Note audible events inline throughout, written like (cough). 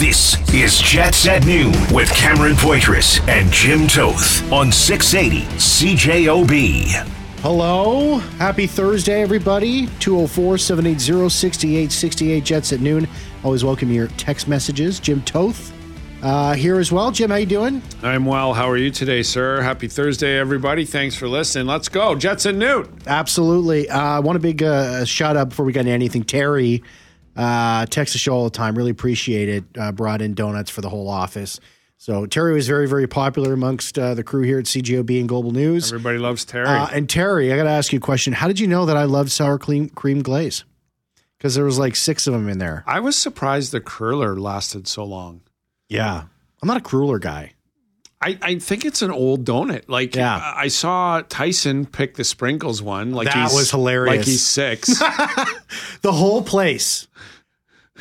This is Jets at Noon with Cameron Poitras and Jim Toth on 680 CJOB. Hello. Happy Thursday, everybody. 204 780 6868 Jets at noon. Always welcome your text messages. Jim Toth uh, here as well. Jim, how you doing? I'm well. How are you today, sir? Happy Thursday, everybody. Thanks for listening. Let's go. Jets at noon. Absolutely. Uh, I want a big uh, shout out before we get into anything. Terry uh, texts the show all the time. Really appreciate it. Uh, brought in donuts for the whole office. So Terry was very, very popular amongst uh, the crew here at CJOB and Global News. Everybody loves Terry. Uh, and Terry, I got to ask you a question. How did you know that I loved sour cream, cream glaze? Because there was like six of them in there. I was surprised the curler lasted so long. Yeah. I'm not a cruller guy. I, I think it's an old donut. Like Yeah. I saw Tyson pick the sprinkles one. Like That he's, was hilarious. Like he's six. (laughs) The whole place.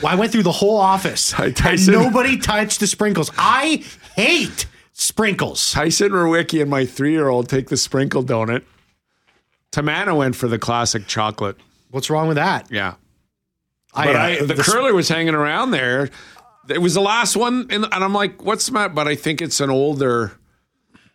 Well, I went through the whole office. Ty- (laughs) and nobody touched the sprinkles. I hate sprinkles. Tyson Rewicki and my three year old take the sprinkle donut. Tamana went for the classic chocolate. What's wrong with that? Yeah. I, But uh, I, the, the- curler was hanging around there. It was the last one, and, and I'm like, "What's matter?" But I think it's an older.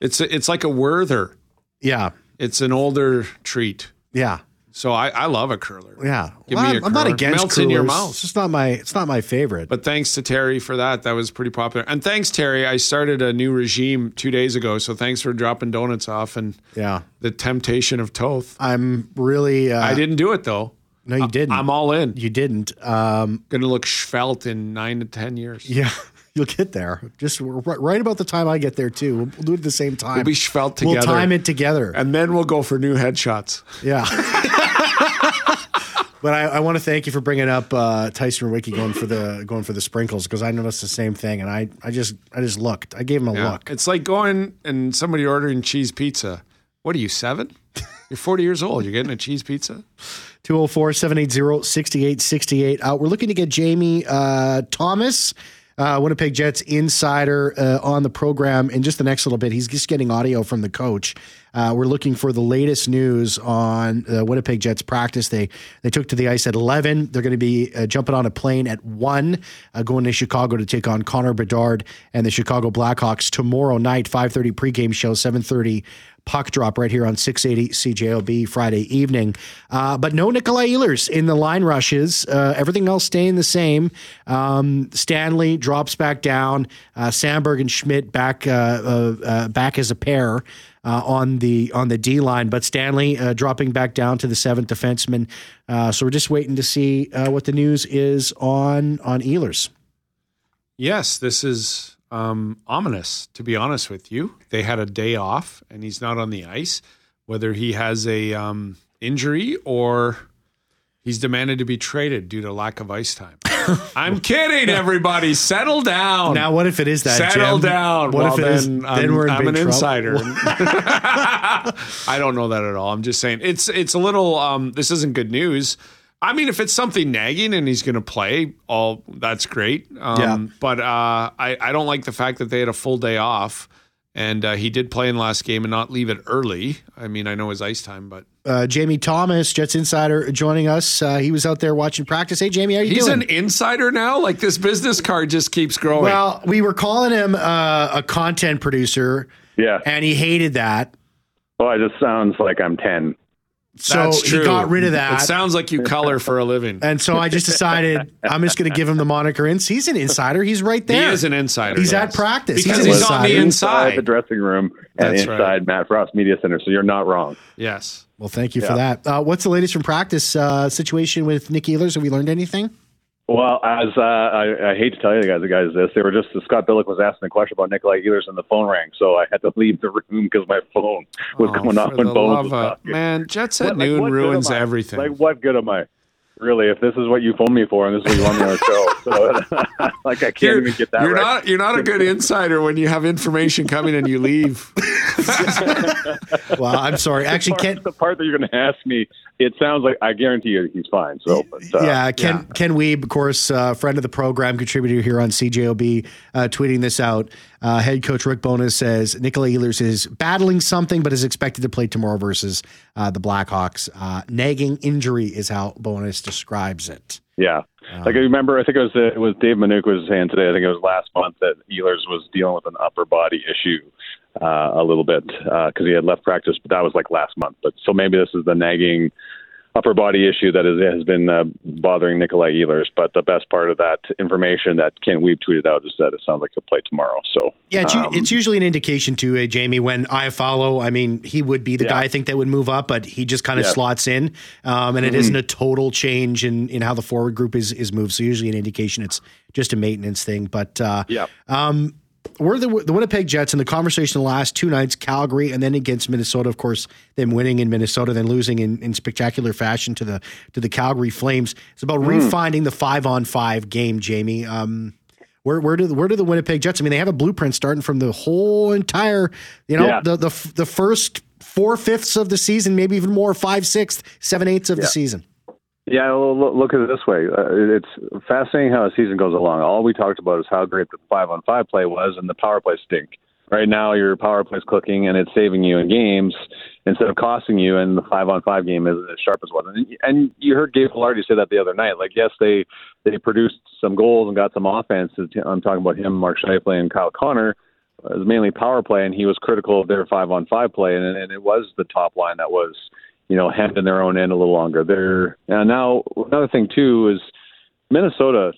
It's a, it's like a Werther. Yeah. It's an older treat. Yeah. So I, I love a curler. Yeah. Give Well, me a I'm, I'm not against Melts in your mouth. It's just not my it's not my favorite. But thanks to Terry for that. That was pretty popular. And thanks, Terry. I started a new regime two days ago. So thanks for dropping donuts off and yeah. the temptation of Toth. I'm really uh, I didn't do it though. No, you didn't. I'm all in. you didn't. Um Gonna look svelte in nine to ten years. yeah. (laughs) You'll get there. Just r- right about the time I get there too. We'll, we'll do it at the same time. We'll be svelte We'll time it together. And then we'll go for new headshots. Yeah. (laughs) but I, I want to thank you for bringing up uh, Tyson Wiki going for the going for the sprinkles because I noticed the same thing and I, I just I just looked. I gave him a Yeah. look. It's like going and somebody ordering cheese pizza. What are you, seven? You're 40 years old. You're getting a cheese pizza? 204 780 6868. Uh, we're looking to get Jamie uh, Thomas, uh, Winnipeg Jets insider, uh, on the program in just the next little bit. He's just getting audio from the coach. Uh, we're looking for the latest news on uh, Winnipeg Jets practice. They they took to the ice at 11. They're going to be jumping on a plane at 1, uh, going to Chicago to take on Connor Bedard and the Chicago Blackhawks tomorrow night, 5.30 pregame show, 7.30 puck drop right here on 680 CJOB Friday evening. Uh, but no Nikolai Ehlers in the line rushes. Uh, everything else staying the same. Um, Stanley drops back down. Uh, Samberg and Schmidt back uh, uh, uh, back as a pair. On the on the D line, but Stanley dropping back down to the seventh defenseman. So we're just waiting to see what the news is on on Ehlers. Yes, this is um, ominous, to be honest with you. They had a day off and he's not on the ice. Whether he has a um, injury or he's demanded to be traded due to lack of ice time. (laughs) I'm kidding, everybody. Settle down. Now, what if it is that? Settle Jim? down. What well, if it is? then, Then I'm, we're in I'm an trouble. insider. (laughs) (laughs) I don't know that at all. I'm just saying it's it's a little. Um, this isn't good news. I mean, if it's something nagging and he's going to play, all that's great. Um, Yeah. But uh, I I don't like the fact that they had a full day off, and uh, he did play in the last game and not leave it early. I mean, I know his ice time, but uh, Jamie Thomas, Jets insider, joining us. Uh, he was out there watching practice. Hey, Jamie, how you he's doing? He's an insider now. Like this business card just keeps growing. well, we were calling him uh, a content producer, Yeah. and he hated that. Well, it just sounds like I'm 10. So that's he got rid of that. It sounds like you color for a living. and so I just decided I'm just going to give him the moniker. Ins- he's an insider. He's right there. He is an insider. He's yes. at practice. because He's he's, on the insider. inside. the dressing room and That's right. inside Matt Frost Media Center. So you're not wrong. Yes. Well, thank you for that. Uh, what's the latest from practice uh, situation with Nick Ehlers? Have we learned anything? Well, as uh, I, I hate to tell you guys, the guys this, they were just Scott Billeck was asking a question about Nikolai Ehlers and the phone rang, so I had to leave the room because my phone was Oh, going off for when Bones was love talking. Man, Jets at What- like, noon what good ruins everything. Like, what good am I? Really, if this is what you phoned me for, and this is what you want me on the show, so (laughs) like I can't you're, even get that you're right. not you're not a good insider when you have information coming and you leave. (laughs) Well, I'm sorry. Actually, the, Ken. the part that you're going to ask me, it sounds like I guarantee you he's fine. So, but, uh, yeah, Ken yeah. Ken Wiebe, of course, uh, friend of the program, contributor here on CJOB, uh, tweeting this out. Uh, head coach Rick Bowness says Nikolai Ehlers is battling something, but is expected to play tomorrow versus uh, the Blackhawks. Uh, nagging injury is how Bowness describes it. Yeah, um, like I remember, I think it was it was Dave Manuk was saying today. I think it was last month that Ehlers was dealing with an upper body issue uh, a little bit because uh, he had left practice, but that was like last month. But so maybe this is the nagging upper body issue that is, has been uh, bothering Nikolai Ehlers. But the best part of that information that Ken Wiebe tweeted out is that it sounds like he'll play tomorrow. So yeah, it's, um, it's usually an indication to uh, Jamie. When I follow, I mean, he would be the yeah. guy I think that would move up, but he just kind of yeah. slots in, um, and it mm-hmm. not a total change in in how the forward group is is moved. So usually an indication it's just a maintenance thing. But uh, yeah. Um, were the, the Winnipeg Jets in the conversation the last two nights, Calgary and then against Minnesota, of course, them winning in Minnesota, then losing in, in spectacular fashion to the to the Calgary Flames. It's about mm. refinding the five on five game, Jamie. Um, where where do the, where do the Winnipeg Jets? I mean, they have a blueprint starting from the whole entire, you know, yeah. the the the first four fifths of the season, maybe even more, five sixths, seven eighths of yeah. the season. Yeah, well, look at it this way. Uh, it's fascinating how a season goes along. All we talked about is how great the five on five play was and the power play stink. Right now, your power play is clicking and it's saving you in games instead of costing you. And the five on five game isn't as sharp as one. And, and you heard Gabe Vilardi say that the other night. Like, yes, they they produced some goals and got some offense. I'm talking about him, Mark Scheifele, and Kyle Connor. It was mainly power play, and he was critical of their five on five play, and, and it was the top line that was you know, hemmed in their own end a little longer. They're and now another thing too is Minnesota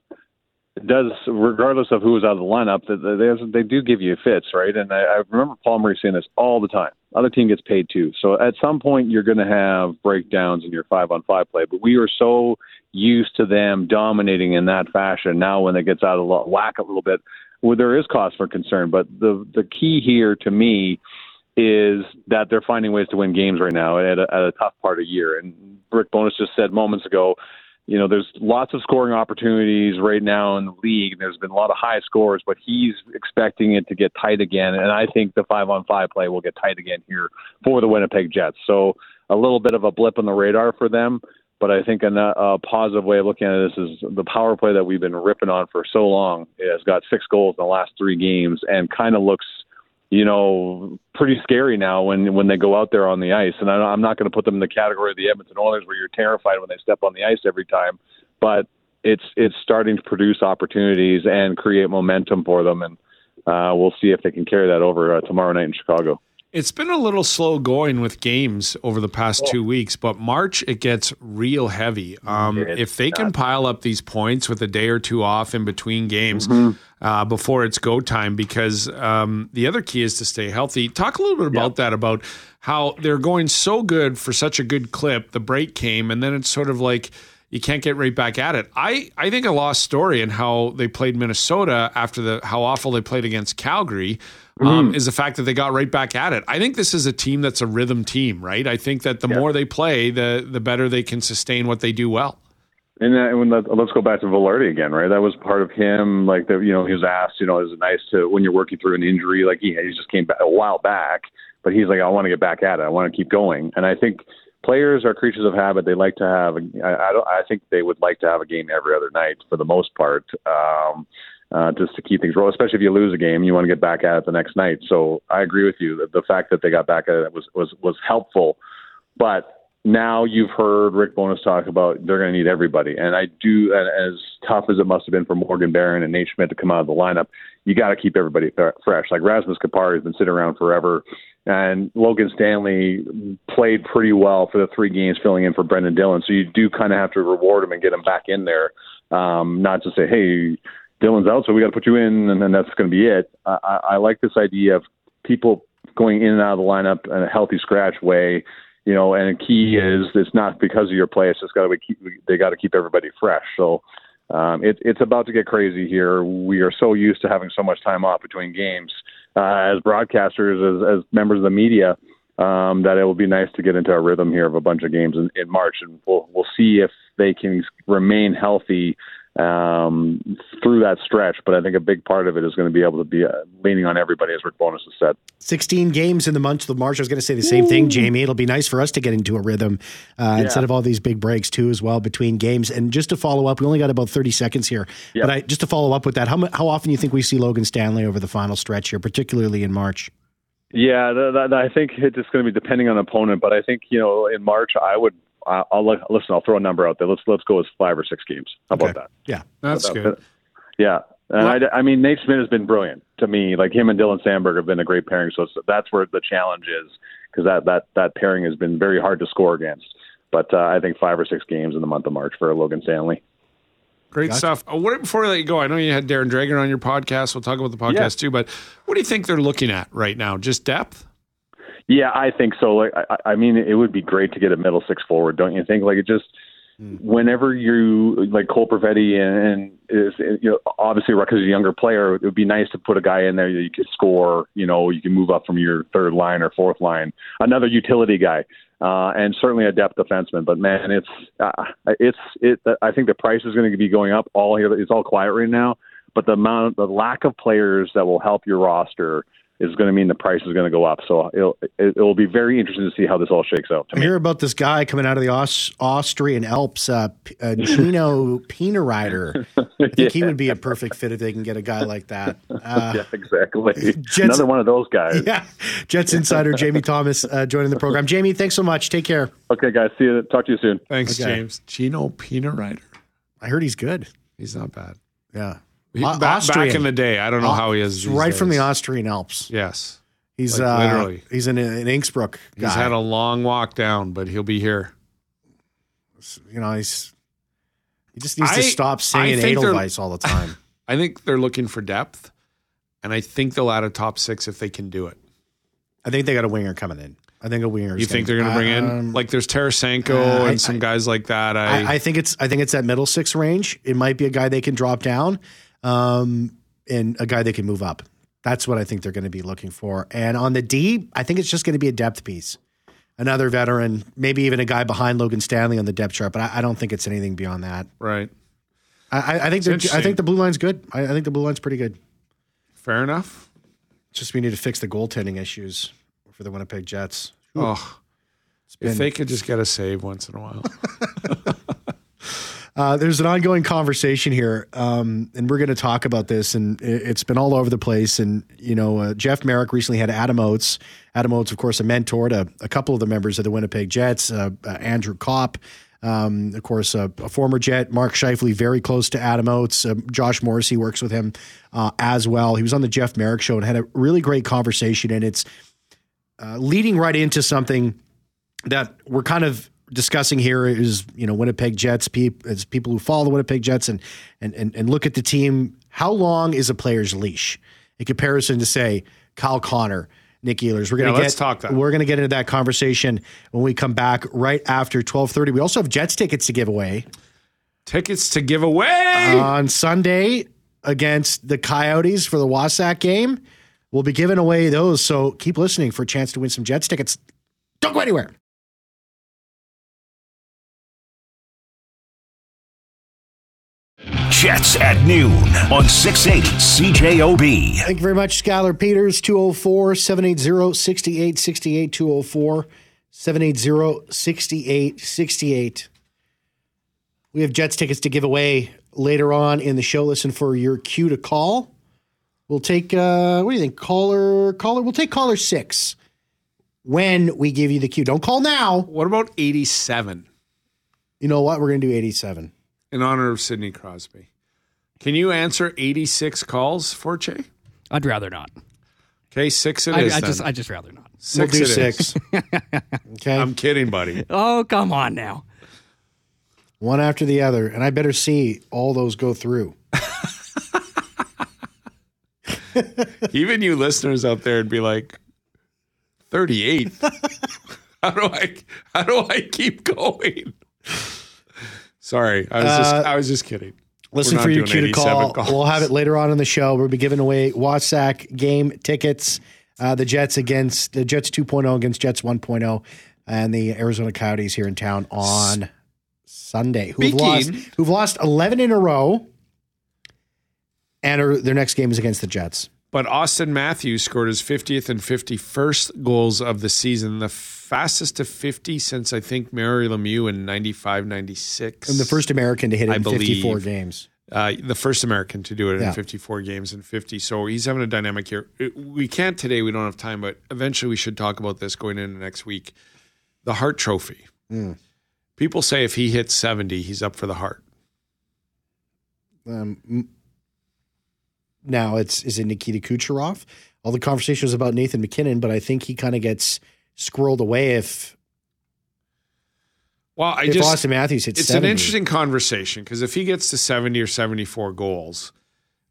does, regardless of who was out of the lineup, they they do give you fits, right? And I, I remember Paul Maurice saying this all the time. Other team gets paid too, so at some point you're going to have breakdowns in your five on five play. But we are so used to them dominating in that fashion. Now when it gets out of whack a little bit, well, there is cause for concern. But the the key here to me is that they're finding ways to win games right now at a, at a tough part of year. And Rick Bowness just said moments ago, you know, there's lots of scoring opportunities right now in the league. There's been a lot of high scores, but he's expecting it to get tight again. And I think the five on five play will get tight again here for the Winnipeg Jets. So a little bit of a blip on the radar for them. But I think a, a positive way of looking at this is the power play that we've been ripping on for so long has got six goals in the last three games and kind of looks – you know, pretty scary now when when they go out there on the ice. And I'm not going to put them in the category of the Edmonton Oilers where you're terrified when they step on the ice every time, but it's it's starting to produce opportunities and create momentum for them, and uh, we'll see if they can carry that over uh, tomorrow night in Chicago. It's been a little slow going with games over the past two weeks, but March it gets real heavy. Um, if they can pile up these points with a day or two off in between games mm-hmm. uh, before it's go time, because um, the other key is to stay healthy. Talk a little bit about that, about how they're going so good for such a good clip. The break came, and then it's sort of like you can't get right back at it. I, I think a lost story in how they played Minnesota after the how awful they played against Calgary um, mm. is the fact that they got right back at it. I think this is a team that's a rhythm team, right? I think that the yeah. more they play, the the better they can sustain what they do well. And uh, when that, let's go back to Vilardi again, right? That was part of him. Like the, you know, he was asked, you know, is it nice to when you're working through an injury? Like he, he just came back a while back, but he's like, I want to get back at it. I want to keep going. And I think players are creatures of habit. They like to have. A, I, I don't. I think they would like to have a game every other night for the most part. Um, uh, just to keep things rolling. Especially if you lose a game, you want to get back at it the next night. So I agree with you. The, the fact that they got back at it was was was helpful, but now you've heard Rick Bowness talk about they're going to need everybody, and I do. As tough as it must have been for Morgan Barron and Nate Schmidt to come out of the lineup, you got to keep everybody fresh. Like Rasmus Kupari has been sitting around forever, and Logan Stanley played pretty well for the three games filling in for Brendan Dillon. So you do kind of have to reward him and get him back in there, um, not to say, hey Dillon's out, so we got to put you in, and then that's going to be it. I, I like this idea of people going in and out of the lineup in a healthy scratch way. You know, and key is it's not because of your play. It's just got to be keep, they got to keep everybody fresh. So um, it, it's about to get crazy here. We are so used to having so much time off between games uh, as broadcasters, as, as members of the media, um, that it will be nice to get into a rhythm here of a bunch of games in, in March, and we'll we'll see if they can remain healthy um, through that stretch. But I think a big part of it is going to be able to be uh, leaning on everybody, as Rick Bowness has said. 16 games in the month of March. I was going to say the same thing, Jamie. It'll be nice for us to get into a rhythm uh, yeah. instead of all these big breaks, too, as well, between games. And just to follow up, we only got about 30 seconds here. Yep. But I, just to follow up with that, how, how often do you think we see Logan Stanley over the final stretch here, particularly in March? Yeah, I think it's just going to be depending on opponent. But I think, you know, in March, I would I'll, I'll listen. I'll throw a number out there. Let's let's go with five or six games. How about that? Yeah. That's good. Yeah. And I, I mean, Nate Schmidt has been brilliant to me. Like him and Dylan Samberg have been a great pairing. So it's, that's where the challenge is because that, that, that pairing has been very hard to score against. But uh, I think five or six games in the month of March for Logan Stanley. Great stuff. Uh, what, before we let you go, I know you had Darren Dreger on your podcast. We'll talk about the podcast too, but what do you think they're looking at right now? Just depth? Yeah, I think so. Like, I, I mean, it would be great to get a middle six forward, don't you think? Like, it just whenever you like Cole Perfetti and, and is you know obviously Rutgers is a younger player, it would be nice to put a guy in there that you could score. You know, you can move up from your third line or fourth line, another utility guy. Uh, and certainly a depth defenseman, but man, it's uh, it's it. I think the price is going to be going up. All here, it's all quiet right now, but the amount, the lack of players that will help your roster is going to mean the price is going to go up. So it'll it will be very interesting to see how this all shakes out. To I me. hear about this guy coming out of the Aus- Austrian Alps, uh, P- uh, Gino (laughs) Pina Rider. I think he would be a perfect fit if they can get a guy like that. Uh, yeah, exactly. Jets- Another one of those guys. yeah. Jets insider Jamie (laughs) Thomas uh, joining the program. Jamie, thanks so much. Take care. Okay, guys. See you. Talk to you soon. Thanks, Okay. James. Gino Peanut Rider. I heard he's good. He's not bad. Yeah. He- Au- back, back in the day, I don't know how he is. Right from the. Austrian Alps. Yes. He's Like, uh, literally. he's an, an Innsbruck guy. He's had a long walk down, but he'll be here. you know, he's he just needs to stop I singing think Edelweiss all the time. (laughs) I think they're looking for depth, and I think they'll add a top six if they can do it. I think they got a winger coming in. I think a winger. You think they're going to bring in Um, like there's Tarasenko uh, I- and some I- guys like that? I, I, I think it's I think it's that middle six range. It might be a guy they can drop down, um, and a guy they can move up. That's what I think they're going to be looking for. And on the D, I think it's just going to be a depth piece. Another veteran, maybe even a guy behind Logan Stanley on the depth chart, but I, I don't think it's anything beyond that. right. I, I- think I think the blue line's good. I, I think the blue line's pretty good. Fair enough. Just we need to fix the goaltending issues for the Winnipeg Jets. Oh, been- if they could just get a save once in a while. (laughs) Uh, there's an ongoing conversation here, um, and we're going to talk about this. And it, it's been all over the place. And you know, uh, Jeff Marek recently had Adam Oates. Adam Oates, of course, a mentor to a couple of the members of the Winnipeg Jets. Uh, uh, Andrew Copp, um, of course, uh, a former Jet. Mark Scheifele, very close to Adam Oates. Uh, Josh Morrissey works with him uh, as well. He was on the Jeff Marek show and had a really great conversation. And it's leading right into something that we're kind of discussing here is you know Winnipeg Jets peop, as people who follow the Winnipeg Jets and, and and and look at the team. How long is a player's leash in comparison to say Kyle Connor, Nick Ehlers? We're gonna Yeah, get let's talk that. we're gonna get into that conversation when we come back right after twelve thirty. We also have Jets tickets to give away Tickets to give away. on Sunday against the Coyotes for the WASAC game. We'll be giving away those, so keep listening for a chance to win some Jets tickets. Don't go anywhere. Jets at noon on 680 CJOB. Thank you very much, Skylar Peters. 204 780 6868. 204 780 6868. We have Jets tickets to give away later on in the show. Listen for your cue to call. We'll take, uh, what do you think? Caller, caller, we'll take caller six when we give you the cue. Don't call now. What about 87 You know what? We're going to do 87. In honor of Sidney Crosby? Can you answer 86 calls for Che? I'd rather not. Okay, six it I, is I then. just, I just rather not. six we'll do it is. six. (laughs) okay. I'm kidding, buddy. Oh, come on now. One after the other. And I better see all those go through. (laughs) Even you listeners out there would be like, 38. (laughs) how do I how do I keep going? Sorry, I was just Uh, I was just kidding. Listen for your cue to 87 call. calls. We'll have it later on in the show. We'll be giving away WASAC game tickets. Uh, the Jets against the Jets 2.0 against Jets 1.0, and the Arizona Coyotes here in town on Sunday. Who've lost, who've lost 11 in a row, and are, their next game is against the Jets. But Auston Matthews scored his 50th and 51st goals of the season, the fastest to 50 since I think Mario Lemieux in 95 96. And the first American to hit it I in 54 games. uh, the first American to do it Yeah. in 54 games and 50. So he's having a dynamic year. We can't today, we don't have time, but eventually we should talk about this going into next week. The Hart Trophy. Hmm. People say if he hits 70, he's up for the Hart. Um, now it's is it Nikita Kucherov? All the conversation was about Nathan MacKinnon, but I think he kind of gets squirreled away if Well, I if just Auston Matthews hits. it's 70. an interesting conversation because if he gets to 70 or 74 goals,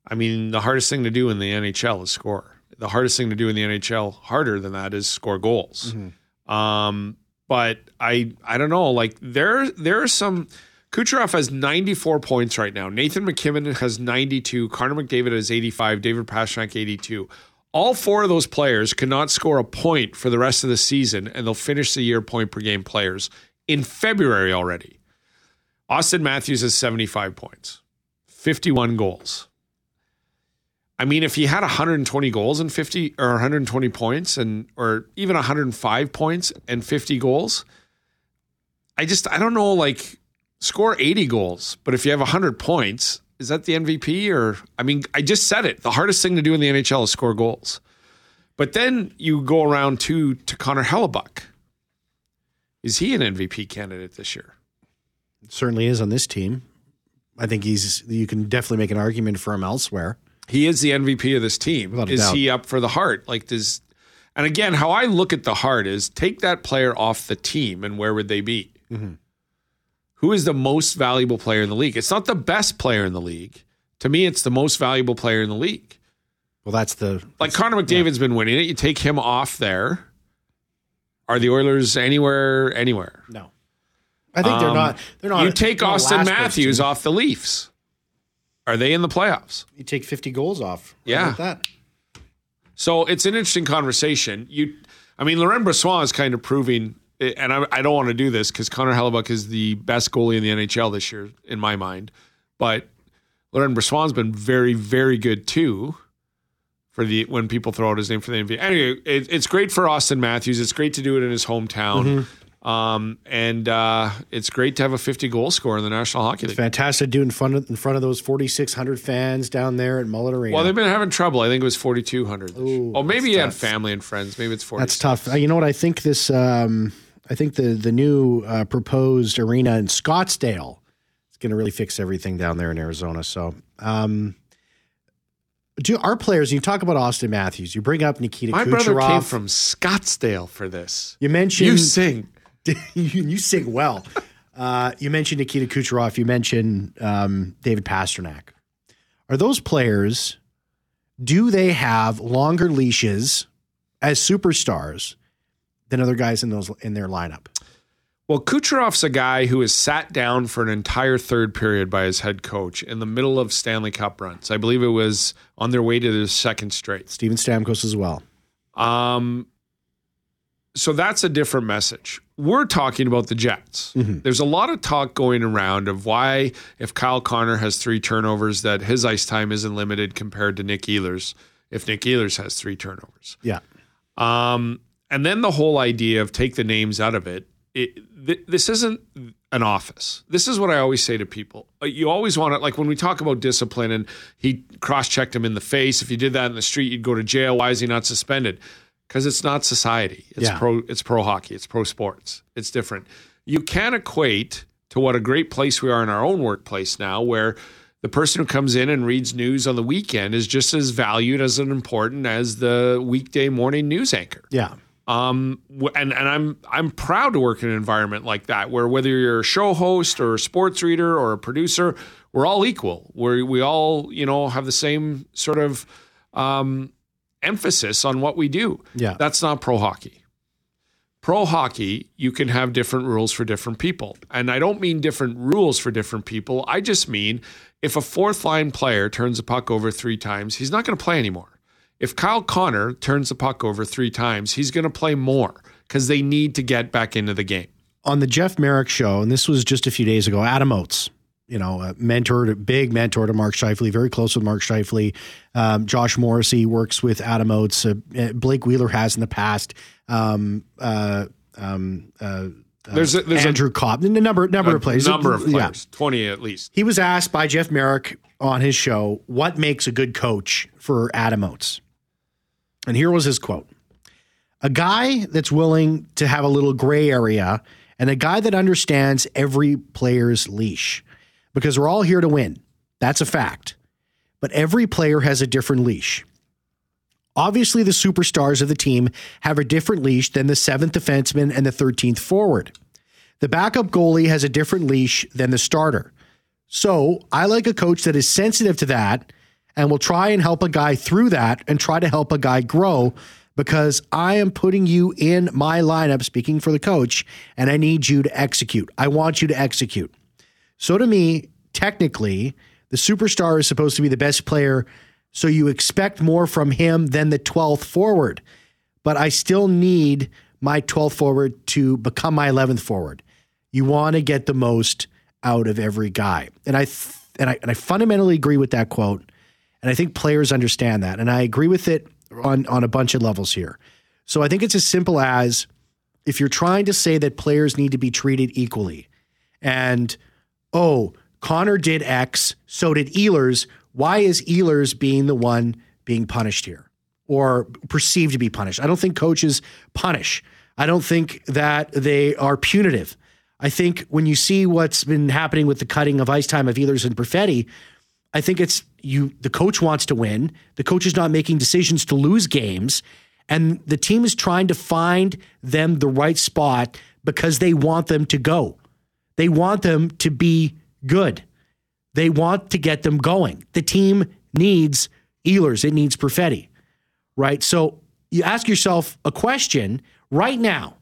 I mean, the hardest thing to do in the NHL is score. The hardest thing to do in the NHL, harder than that, is score goals. Mm-hmm. Um, but I, I don't know. Like there, there are some. Kucherov has 94 points right now. Nathan MacKinnon has 92. Connor McDavid has 85. David Pastrnak 82. All four of those players cannot score a point for the rest of the season, and they'll finish the year point per game players in February already. Auston Matthews has 75 points, 51 goals. I mean, if he had 120 goals and 50 or 120 points and or even 105 points and 50 goals, I just I don't know like score 80 goals, but if you have 100 points, is that the MVP or I mean, I just said it. The hardest thing to do in the NHL is score goals. But then you go around to to Connor Hellebuyck. Is he an MVP candidate this year? certainly is on this team. I think he's. You can definitely make an argument for him elsewhere. He is the MVP of this team. Without Is he up for the Hart? Like does and again, how I look at the heart is take that player off the team and where would they be? Mm-hmm. Who is the most valuable player in the league? It's not the best player in the league. To me, it's the most valuable player in the league. Well, that's the Like Connor McDavid's been winning it. You take him off there. Are the Oilers anywhere? Anywhere? no. I think they're Um, not. They're not. you take Auston Matthews off the Leafs. Are they in the playoffs? You take fifty goals off. Yeah. that. So it's an interesting conversation. You, I mean, Laurent Brossoit is kind of proving, and I, I don't want to do this because Connor Hellebuyck is the best goalie in the NHL this year, in my mind. But Laurent Brossoit's been very, very good too. For the when people throw out his name for the MVP. Anyway, it, it's great for Auston Matthews. It's great to do it in his hometown, um, and uh, it's great to have a 50 goal scorer in the National Hockey League. Fantastic, front of in front of those forty six hundred fans down there at Mullet Arena. Well, they've been having trouble. I think it was 4,200. this year. Oh, maybe that's he had family and friends. Maybe it's 40. That's tough. Uh, you know what? I think this. Um, I think the the new uh, proposed arena in Scottsdale is going to really fix everything down there in Arizona. So, um, do our players? You talk about Auston Matthews. You bring up Nikita My Kucherov. brother came from Scottsdale for this. You mentioned You sing. (laughs) you, you sing well. Uh, you mentioned Nikita Kucherov. You mentioned um, David Pastrnak. Are those players? Do they have longer leashes as superstars than other guys in those in their lineup? Well, Kucherov's a guy who is sat down for an entire third period by his head coach in the middle of Stanley Cup runs. I believe it was on their way to their second straight. Steven Stamkos as well. Um, so that's a different message. We're talking about the Jets. There's a lot of talk going around of why, if Kyle Connor has three turnovers, that his ice time isn't limited compared to Nick Ehlers. If Nick Ehlers has three turnovers, Yeah. um, and then the whole idea of take the names out of it. it th- this isn't an office. This is what I always say to people. Uh, You always want to, like when we talk about discipline and he cross checked him in the face. If you did that in the street, you'd go to jail. Why is he not suspended? Because it's not society. It's Yeah. pro. It's pro hockey. It's pro sports. It's different. You can equate to what a great place we are in our own workplace now, where the person who comes in and reads news on the weekend is just as valued as and important as the weekday morning news anchor. Yeah. Um, and and I'm I'm proud to work in an environment like that, where whether you're a show host or a sports reader or a producer, we're all equal. We we all you know have the same sort of um, emphasis on what we do. Yeah. That's not pro hockey. Pro hockey, you can have different rules for different people. And I don't mean different rules for different people. I just mean if a fourth line player turns a puck over three times, he's not going to play anymore. If Kyle Connor turns the puck over three times, he's going to play more because they need to get back into the game. on the Jeff Marek show, and this was just a few days ago, Adam Oates, you know, a mentor, a big mentor to Mark Scheifele, very close with Mark Scheifele. Um, Josh Morrissey works with Adam Oates. Uh, uh, Blake Wheeler has in the past. Um, uh, um, uh, There's a, there's Andrew Copp, a number number a, of players, number of Yeah. players, 20 at least. He was asked by Jeff Marek on his show what makes a good coach for Adam Oates. And here was his quote A guy that's willing to have a little gray area and a guy that understands every player's leash because we're all here to win. That's a fact. But every player has a different leash. Obviously, the superstars of the team have a different leash than the seventh defenseman and the 13th forward. The backup goalie has a different leash than the starter. So I like a coach that is sensitive to that and we'll try and help a guy through that and try to help a guy grow because I am putting you in my lineup, speaking for the coach, and I need you to execute. I want you to execute. So to me, technically, the superstar is supposed to be the best player. So you expect more from him than the 12th forward. But I still need my 12th forward to become my 11th forward. You want to get the most out of every guy. And I th- and I and I fundamentally agree with that quote. And I think players understand that. And I agree with it on on a bunch of levels here. So I think it's as simple as if you're trying to say that players need to be treated equally and oh, Connor did X, so did Ehlers. Why is Ehlers being the one being punished here or perceived to be punished? I don't think coaches punish. I don't think that they are punitive. I think when you see what's been happening with the cutting of ice time of Ehlers and Perfetti, I think it's you. The coach wants to win. The coach is not making decisions to lose games, and the team is trying to find them the right spot because they want them to go. They want them to be good. They want to get them going. The team needs Ehlers. It needs Perfetti, right? So you ask yourself a question right now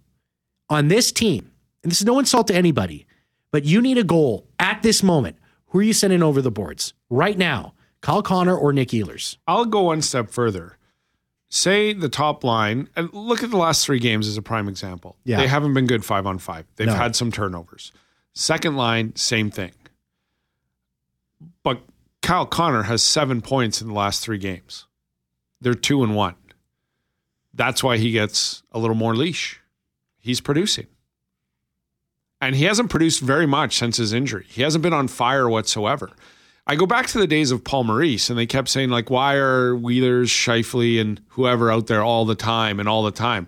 on this team, and this is no insult to anybody, but you need a goal at this moment. Who are you sending over the boards right now? Kyle Connor or Nick Ehlers? I'll go one step further. Say the top line, and look at the last three games as a prime example. Yeah. They haven't been good five on five. They've No. had some turnovers. Second line, same thing. But Kyle Connor has seven points in the last three games. They're two and one. That's why he gets a little more leash. He's producing. And he hasn't produced very much since his injury. He hasn't been on fire whatsoever. I go back to the days of Paul Maurice, and they kept saying, like, why are Wheelers, Scheifele, and whoever out there all the time and all the time?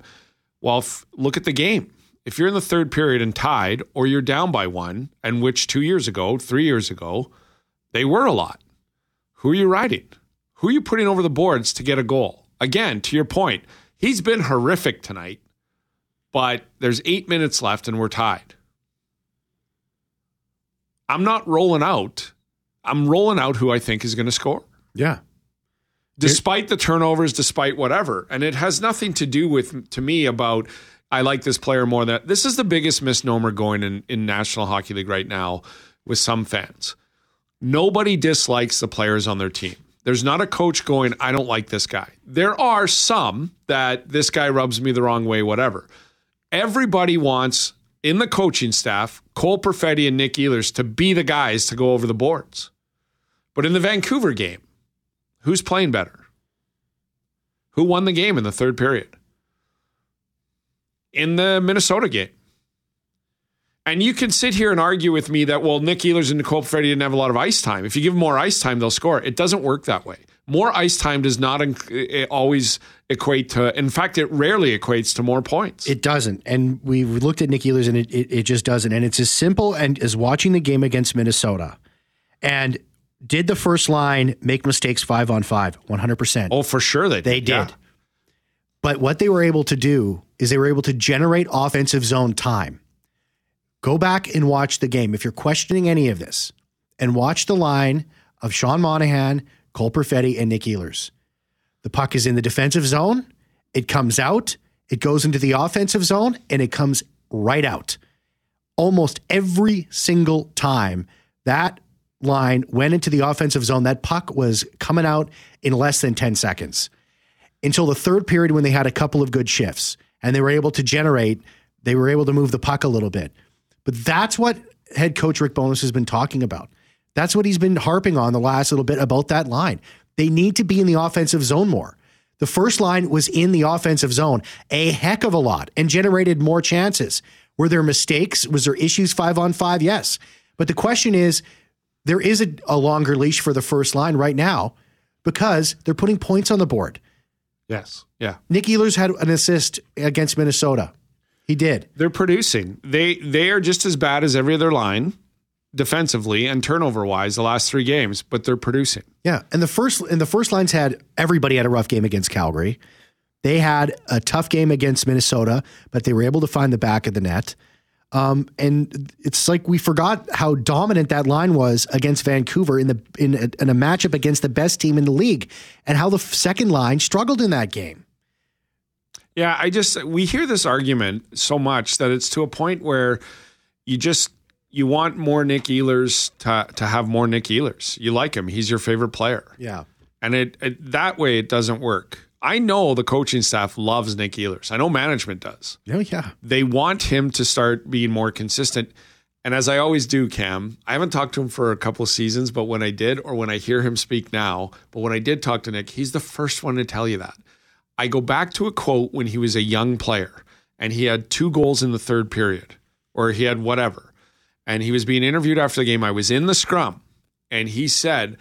Well, f- look at the game. If you're in the third period and tied, or you're down by one, and which two years ago, three years ago, they were a lot. Who are you riding? Who are you putting over the boards to get a goal? Again, to your point, he's been horrific tonight, but there's eight minutes left and we're tied. I'm not rolling out. I'm rolling out who I think is going to score Yeah. despite the turnovers, despite whatever. And it has nothing to do with, to me, about I like this player more than this is the biggest misnomer going in, in National Hockey League right now with some fans. Nobody dislikes the players on their team. There's not a coach going, I don't like this guy. There are some that this guy rubs me the wrong way, whatever. Everybody wants in the coaching staff, Cole Perfetti and Nick Ehlers to be the guys to go over the boards. But in the Vancouver game, Who's playing better? Who won the game in the third period? In the Minnesota game. And you can sit here and argue with me that, well, Nick Ehlers and Nicole Freddie didn't have a lot of ice time. If you give them more ice time, they'll score. It doesn't work that way. More ice time does not inc- eh, eh, always equate to, in fact, it rarely equates to more points. It doesn't. And we've looked at Nick Ehlers and it, it, it just doesn't. And it's as simple and as watching the game against Minnesota. And did the first line make mistakes five on five? 100%. oh, for sure they did. They did. Yeah. But what they were able to do is they were able to generate offensive zone time. Go back and watch the game. If you're questioning any of this, and watch the line of Sean Monahan, Cole Perfetti, and Nick Ehlers. The puck is in the defensive zone. It comes out. It goes into the offensive zone, and it comes right out. Almost every single time that line went into the offensive zone, that puck was coming out in less than 10 seconds until the third period when they had a couple of good shifts and they were able to generate, they were able to move the puck a little bit. But that's what head coach Rick Bowness has been talking about. That's what he's been harping on the last little bit about that line. They need to be in the offensive zone more. The first line was in the offensive zone a heck of a lot and generated more chances. Were there mistakes? Was there issues five on five? Yes. But the question is there is a, a longer leash for the first line right now because they're putting points on the board. Yes. Yeah. Nick Ehlers had an assist against Minnesota. He did. They're producing. They they are just as bad as every other line defensively and turnover wise the last three games, but they're producing. Yeah, and the first and the first lines had everybody had a rough game against Calgary. They had a tough game against Minnesota, but they were able to find the back of the net. Um, and it's like we forgot how dominant that line was against Vancouver in the in a, in a matchup against the best team in the league, and how the second line struggled in that game. Yeah, I just we hear this argument so much that it's to a point where you just you want more Nick Ehlers to to have more Nick Ehlers. You like him; he's your favorite player, Yeah, and it, it that way it doesn't work. I know the coaching staff loves Nick Ehlers. I know management does. oh yeah, They want him to start being more consistent. And as I always do, Cam, I haven't talked to him for a couple of seasons, but when I did, or when I hear him speak now, but when I did talk to Nick, he's the first one to tell you that. I go back to a quote when he was a young player and he had two goals in the third period, or he had whatever. And he was being interviewed after the game. I was in the scrum, and he said,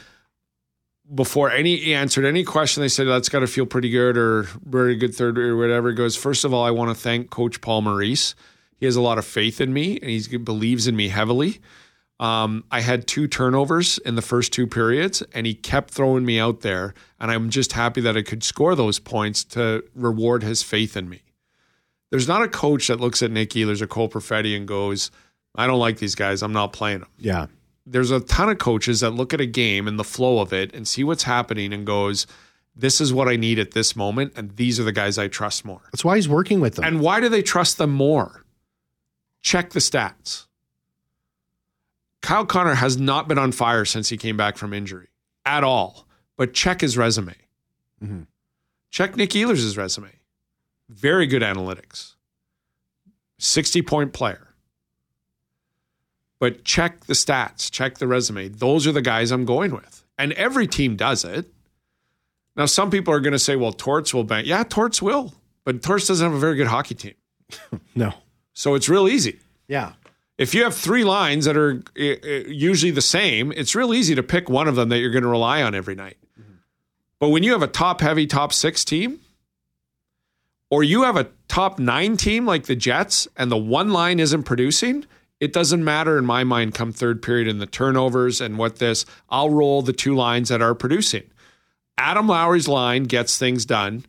before any he answered any question, they said that's got to feel pretty good or very good third or whatever. He goes, first of all, I want to thank Coach Paul Maurice. He has a lot of faith in me, and he believes in me heavily. Um, I had two turnovers in the first two periods, and he kept throwing me out there. And I'm just happy that I could score those points to reward his faith in me. There's not a coach that looks at Nick Ehlers or Cole Perfetti and goes, I don't like these guys. I'm not playing them yeah. there's a ton of coaches that look at a game and the flow of it and see what's happening and goes, this is what I need at this moment, and these are the guys I trust more. That's why he's working with them. And why do they trust them more? Check the stats. Kyle Connor has not been on fire since he came back from injury at all. But check his resume. Mhm. Check Nick Ehlers' resume. Very good analytics. 60 point player. But check the stats, check the resume. Those are the guys I'm going with. And every team does it. Now, some people are going to say, well, Torts will bank. Yeah, Torts will. But Torts doesn't have a very good hockey team. (laughs) no, So it's real easy. yeah, If you have three lines that are uh, uh, usually the same, it's real easy to pick one of them that you're going to rely on every night. But when you have a top heavy top six team, or you have a top nine team like the Jets and the one line isn't producing, it doesn't matter in my mind come third period in the turnovers and what this, I'll roll the two lines that are producing. Adam Lowry's line gets things done,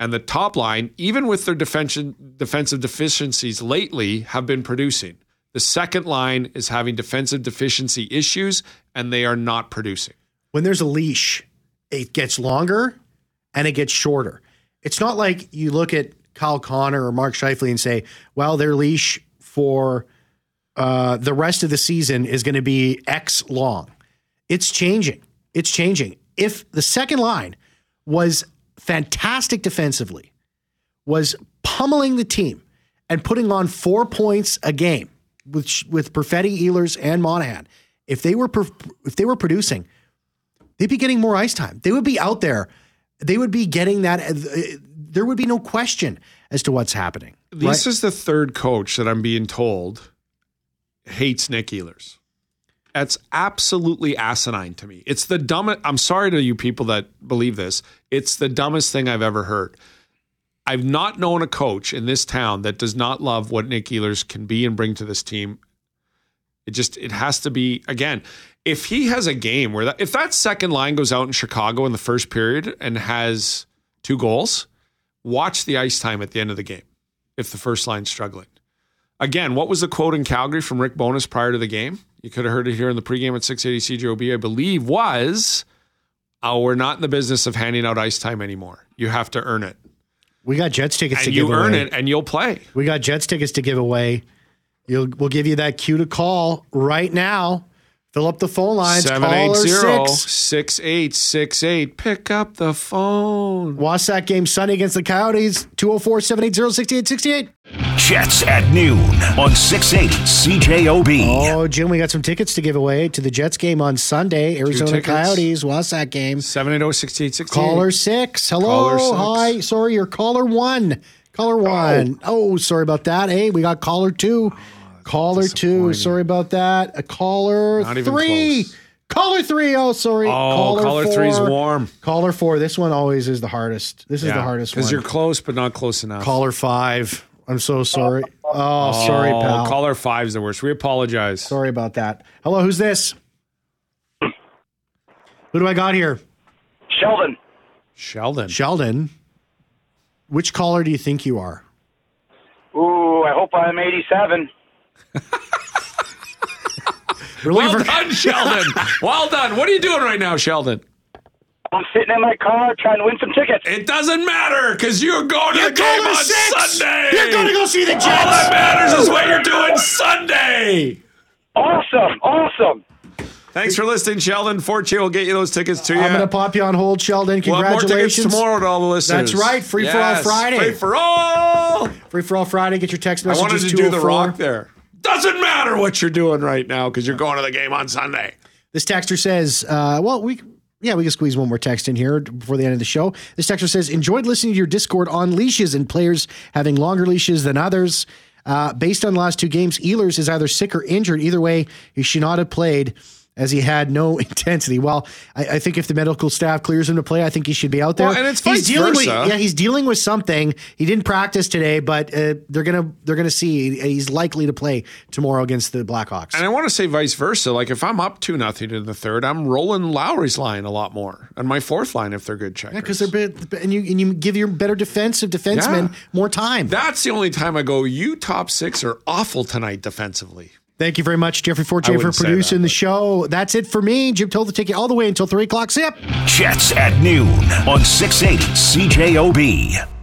and the top line, even with their defensive deficiencies lately, have been producing. The second line is having defensive deficiency issues, and they are not producing. when there's a leash, it gets longer and it gets shorter. It's not like you look at Kyle Connor or Mark Scheifele and say, well, their leash for uh, the rest of the season is going to be X long. It's changing. It's changing. If the second line was fantastic defensively, was pummeling the team and putting on four points a game with with Perfetti, Ehlers, and Monahan, if they were if they were producing, they'd be getting more ice time. They would be out there. They would be getting that. uh, There would be no question as to what's happening. This is the third coach that I'm being told hates Nick Ehlers. That's absolutely asinine to me. It's the dumbest. I'm sorry to you people that believe this. It's the dumbest thing I've ever heard. I've not known a coach in this town that does not love what Nick Ehlers can be and bring to this team. It just it has to be again. If he has a game where that if that second line goes out in Chicago in the first period and has two goals, watch the ice time at the end of the game. If the first line's struggling, again, what was the quote in Calgary from Rick Bowness prior to the game? You could have heard it here in the pregame at 680 CJOB, I believe, was, "Oh, we're not in the business of handing out ice time anymore. You have to earn it, We got Jets tickets to and give you earn it, and you'll play." We got Jets tickets to give away. You'll, we'll give you that cue to call right now. Fill up the phone lines. Caller 780 six. 6868. Pick up the phone. WASAC game Sunday against the Coyotes. 204 780 6868. Jets at noon on 680 CJOB. Oh, Jim, we got some tickets to give away to the Jets game on Sunday. Arizona tickets. Coyotes, WASAC game. 780 6868. Caller six. Hello. Caller six. Hi. Sorry, you're caller one. Caller one. Oh. oh sorry about that. Hey, we got caller two. Caller two. Sorry about that. A caller Not even three. close. Caller three. Oh, sorry. Oh, caller three's four. warm. Caller four. This one always is the hardest. This is the hardest one. Because you're close, but not close enough. caller five. I'm so sorry. Oh, sorry, Oh, pal. Caller five's the worst. We apologize. Sorry about that. Hello, who's this? Who do I got here? Sheldon. Sheldon. Sheldon. Which caller do you think you are? Ooh, I hope I'm 87. We're looking well done, Sheldon. well done. What are you doing right now, Sheldon? I'm sitting in my car trying to win some tickets. It doesn't matter because you're going to You're the game to on six! Sunday. You're going to go see the Jets. All that matters is what you're doing Sunday. Awesome, awesome. Thanks for listening, Sheldon. Forte will get you those tickets to you. I'm going to pop you on hold, Sheldon. We'll have more tickets Congratulations. tomorrow to all the listeners. That's right. Free for all Friday. Free for all. Free for all Friday. Get your text I messages. wanted to do the oh rock there. Doesn't matter what you're doing right now because you're going to the game on Sunday. This texter says, uh, well, we yeah, we can squeeze one more text in here before the end of the show. This texter says, enjoyed listening to your Discord on leashes and players having longer leashes than others. Uh, based on the last two games, Ehlers is either sick or injured. Either way, he should not have played as he had no (laughs) intensity. Well, I, I think if the medical staff clears him to play, I think he should be out there. Well, and it's he's vice dealing versa. with yeah, he's dealing with something. He didn't practice today, but uh, they're gonna they're gonna see he's likely to play tomorrow against the Blackhawks. And I want to say vice versa. Like if I'm up two nothing in the third, I'm rolling Lowry's line a lot more, and my fourth line if they're good checkers. Yeah, because they're bit, and you and you give your better defensive defensemen Yeah. more time. That's the only time I go. You top six are awful tonight defensively. Thank you very much, Jeffrey Forte, I for producing that, the show. That's it for me. Jim told to take you all the way until three o'clock. Zip. Jets at noon on 680 CJOB.